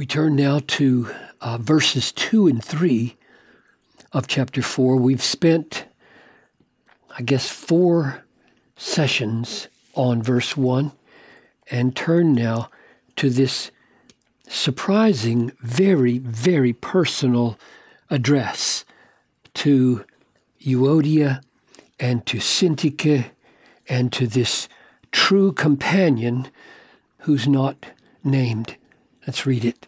We turn now to uh, verses 2 and 3 of chapter 4. We've spent, I guess, four sessions on verse 1 and turn now to this surprising, very, very personal address to Euodia and to Syntyche and to this true companion who's not named. Let's read it.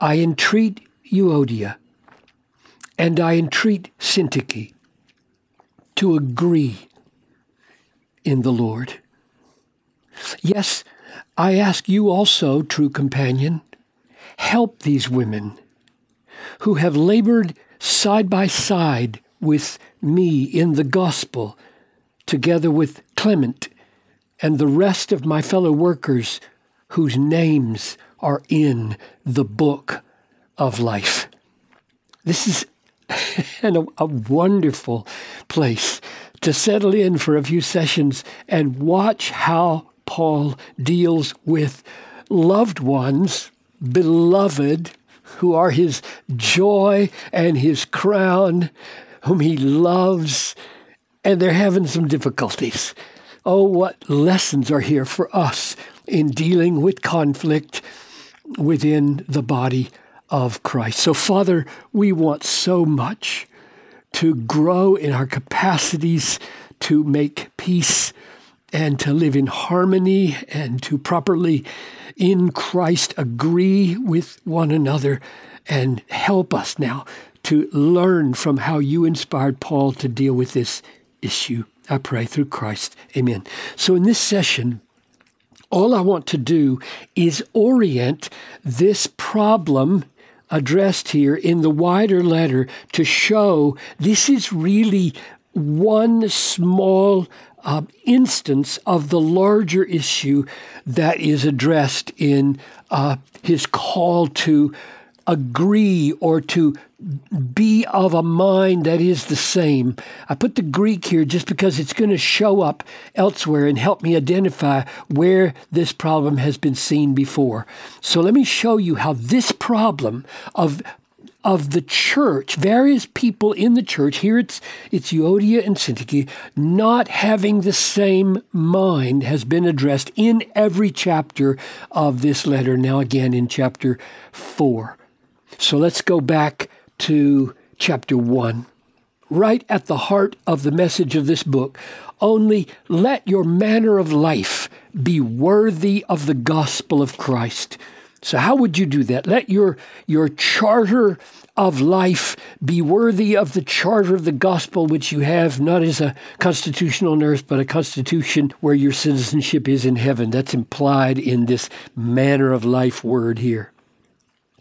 I entreat Euodia and I entreat Syntyche to agree in the Lord. Yes, I ask you also, true companion, help these women who have labored side by side with me in the gospel, together with Clement and the rest of my fellow workers whose names are in the book of life. This is a, a wonderful place to settle in for a few sessions and watch how Paul deals with loved ones, beloved, who are his joy and his crown, whom he loves, and they're having some difficulties. Oh, what lessons are here for us in dealing with conflict within the body of Christ. So, Father, we want so much to grow in our capacities to make peace and to live in harmony and to properly in Christ agree with one another and help us now to learn from how you inspired Paul to deal with this issue. I pray through Christ. Amen. So, in this session, all I want to do is orient this problem addressed here in the wider letter to show this is really one small uh, instance of the larger issue that is addressed in uh, his call to agree or to be of a mind that is the same. I put the Greek here just because it's going to show up elsewhere and help me identify where this problem has been seen before. So let me show you how this problem of of the church, various people in the church, here it's, it's Euodia and Syntyche, not having the same mind has been addressed in every chapter of this letter, now again in chapter 4. So let's go back to chapter 1. Right at the heart of the message of this book, only let your manner of life be worthy of the gospel of Christ. So, how would you do that? Let your, your charter of life be worthy of the charter of the gospel which you have, not as a constitution on earth, but a constitution where your citizenship is in heaven. That's implied in this manner of life word here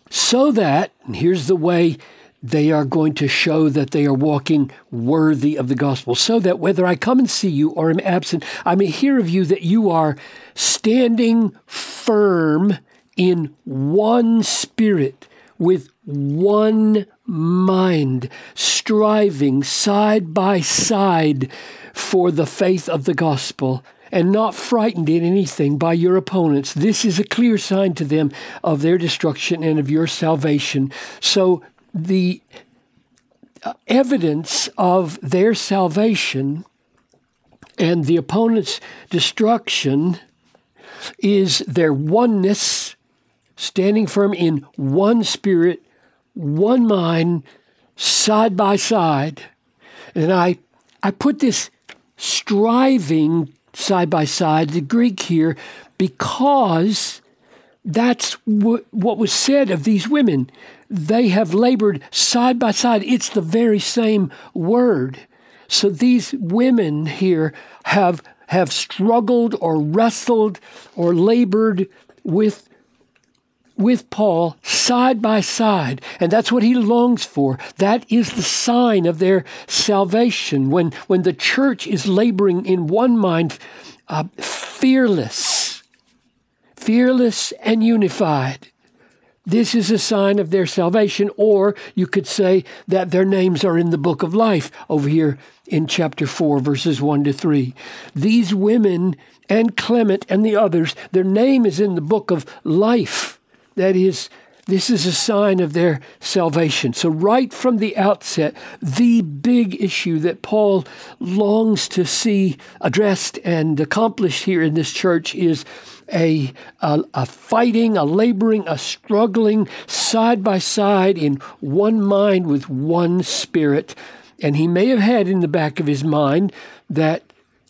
so that, and here's the way they are going to show that they are walking worthy of the gospel, so that whether I come and see you or am absent, I may hear of you that you are standing firm in one spirit, with one mind, striving side by side for the faith of the gospel and not frightened in anything by your opponents. This is a clear sign to them of their destruction and of your salvation. So the uh, evidence of their salvation and the opponent's destruction is their oneness, standing firm in one spirit, one mind, side by side. And I, I put this striving side by side, the Greek here, because that's what, was said of these women. They have labored side by side. It's the very same word. So these women here have have struggled or wrestled or labored with with Paul side by side. And that's what he longs for. That is the sign of their salvation. When, when the church is laboring in one mind, uh, fearless, fearless and unified. This is a sign of their salvation, or you could say that their names are in the book of life over here in chapter 4, verses 1 to 3. These women and Clement and the others, their name is in the book of life That is, this is a sign of their salvation. So, right from the outset, the big issue that Paul longs to see addressed and accomplished here in this church is a, a, a, fighting, a laboring, a struggling side by side in one mind with one spirit. And he may have had in the back of his mind that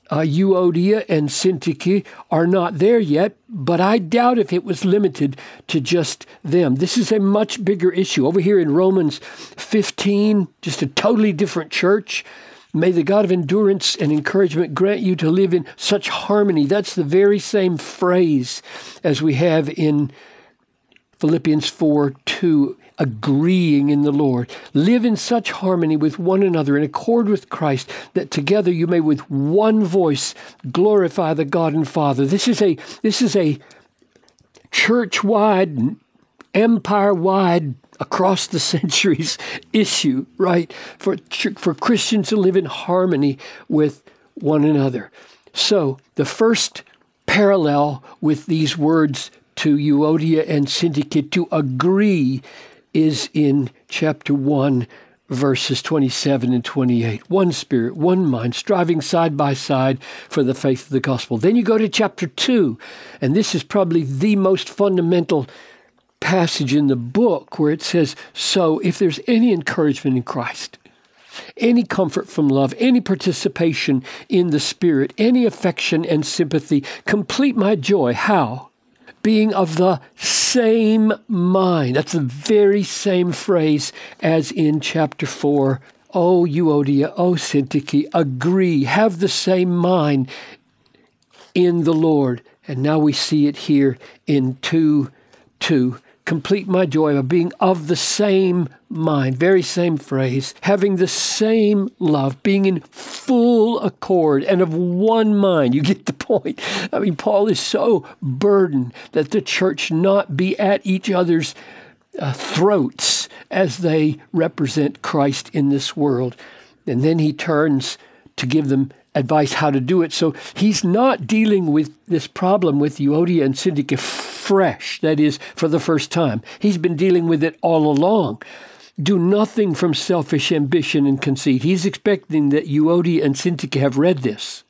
uh, Euodia and Syntyche are not there yet, but I doubt if it was limited to just them. This is a much bigger issue. Over here in Romans 15, just a totally different church. May the God of endurance and encouragement grant you to live in such harmony. That's the very same phrase as we have in Philippians 4 2 agreeing in the Lord. Live in such harmony with one another, in accord with Christ, that together you may with one voice glorify the God and Father. This is a this is a church-wide, empire-wide, across the centuries issue, right? For for Christians to live in harmony with one another. So the first parallel with these words to Euodia and Syntyche to agree is in chapter 1, verses 27 and 28. One spirit, one mind, striving side by side for the faith of the gospel. Then you go to chapter 2, and this is probably the most fundamental passage in the book where it says, So if there's any encouragement in Christ, any comfort from love, any participation in the Spirit, any affection and sympathy, complete my joy. How? being of the same mind. That's the very same phrase as in chapter 4. O Euodia, O Syntyche, agree, have the same mind in the Lord. And now we see it here in 2 2 complete my joy of being of the same mind, very same phrase, having the same love, being in full accord and of one mind. You get the point. I mean, Paul is so burdened that the church not be at each other's uh, throats as they represent Christ in this world. And then he turns to give them advice how to do it. So he's not dealing with this problem with Euodia and Syntyche fresh, that is, for the first time. He's been dealing with it all along. Do nothing from selfish ambition and conceit. He's expecting that Euodia and Syntyche have read this.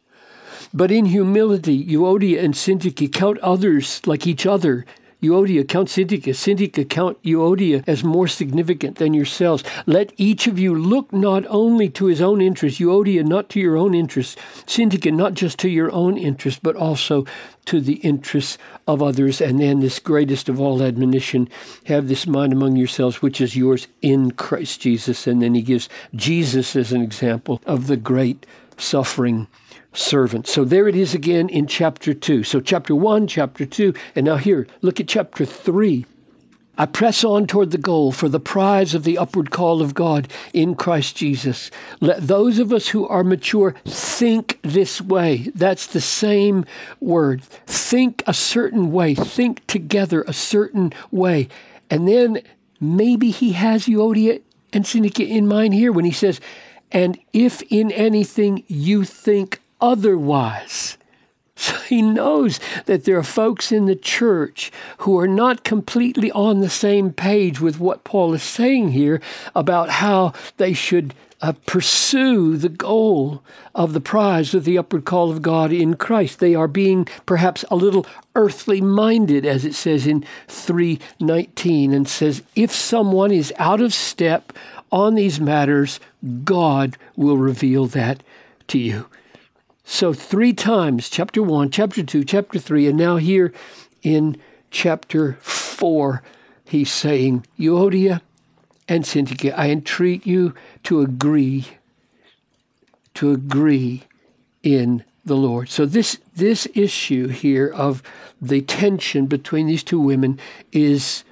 But in humility, Euodia and Syntyche count others like each other Euodia, count Syntyche. Syntyche, count Euodia as more significant than yourselves. Let each of you look not only to his own interest, Euodia, not to your own interest, Syntyche, not just to your own interest, but also to the interests of others. And then this greatest of all admonition, have this mind among yourselves, which is yours in Christ Jesus. And then he gives Jesus as an example of the great suffering servant. So there it is again in chapter 2. So chapter 1, chapter 2, and now here, look at chapter 3. I press on toward the goal for the prize of the upward call of God in Christ Jesus. Let those of us who are mature think this way. That's the same word. Think a certain way. Think together a certain way. And then maybe he has Euodia and Syntyche in mind here when he says, and if in anything you think otherwise. So he knows that there are folks in the church who are not completely on the same page with what Paul is saying here about how they should uh, pursue the goal of the prize of the upward call of God in Christ. They are being perhaps a little earthly minded, as it says in 319, and says, if someone is out of step on these matters, God will reveal that to you. So, three times, chapter 1, chapter 2, chapter 3, and now here in chapter 4, he's saying, Euodia and Syntyche, I entreat you to agree, to agree in the Lord. So this this issue here of the tension between these two women is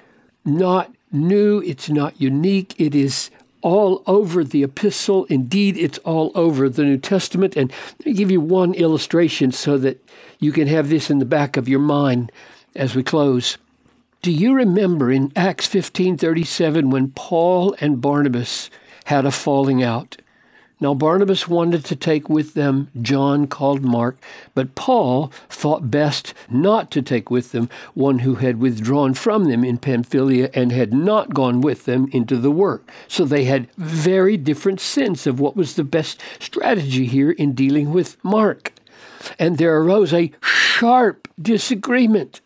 not new, it's not unique, it is all over the epistle. Indeed, it's all over the New Testament. And let me give you one illustration so that you can have this in the back of your mind as we close. Do you remember in Acts 15:37 when Paul and Barnabas had a falling out? Now, Barnabas wanted to take with them John called Mark, but Paul thought best not to take with them one who had withdrawn from them in Pamphylia and had not gone with them into the work. So they had very different sense of what was the best strategy here in dealing with Mark. And there arose a sharp disagreement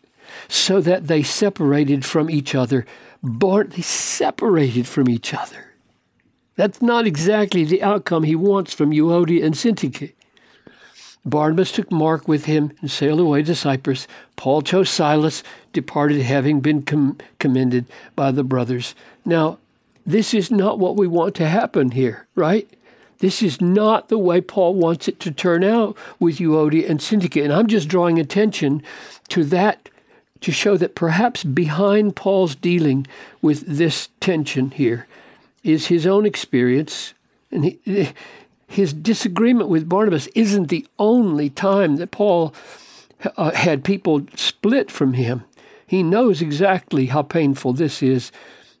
so that they separated from each other. Bar- they separated from each other. That's not exactly the outcome he wants from Euodia and Syntyche. Barnabas took Mark with him and sailed away to Cyprus. Paul chose Silas, departed having been com- commended by the brothers. Now, this is not what we want to happen here, right? This is not the way Paul wants it to turn out with Euodia and Syntyche. And I'm just drawing attention to that to show that perhaps behind Paul's dealing with this tension here is his own experience. And he, his disagreement with Barnabas isn't the only time that Paul uh, had people split from him. He knows exactly how painful this is.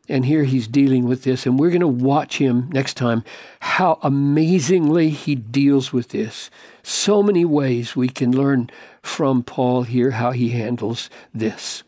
And here he's dealing with this. And we're going to watch him next time how amazingly he deals with this. So many ways we can learn from Paul here how he handles this.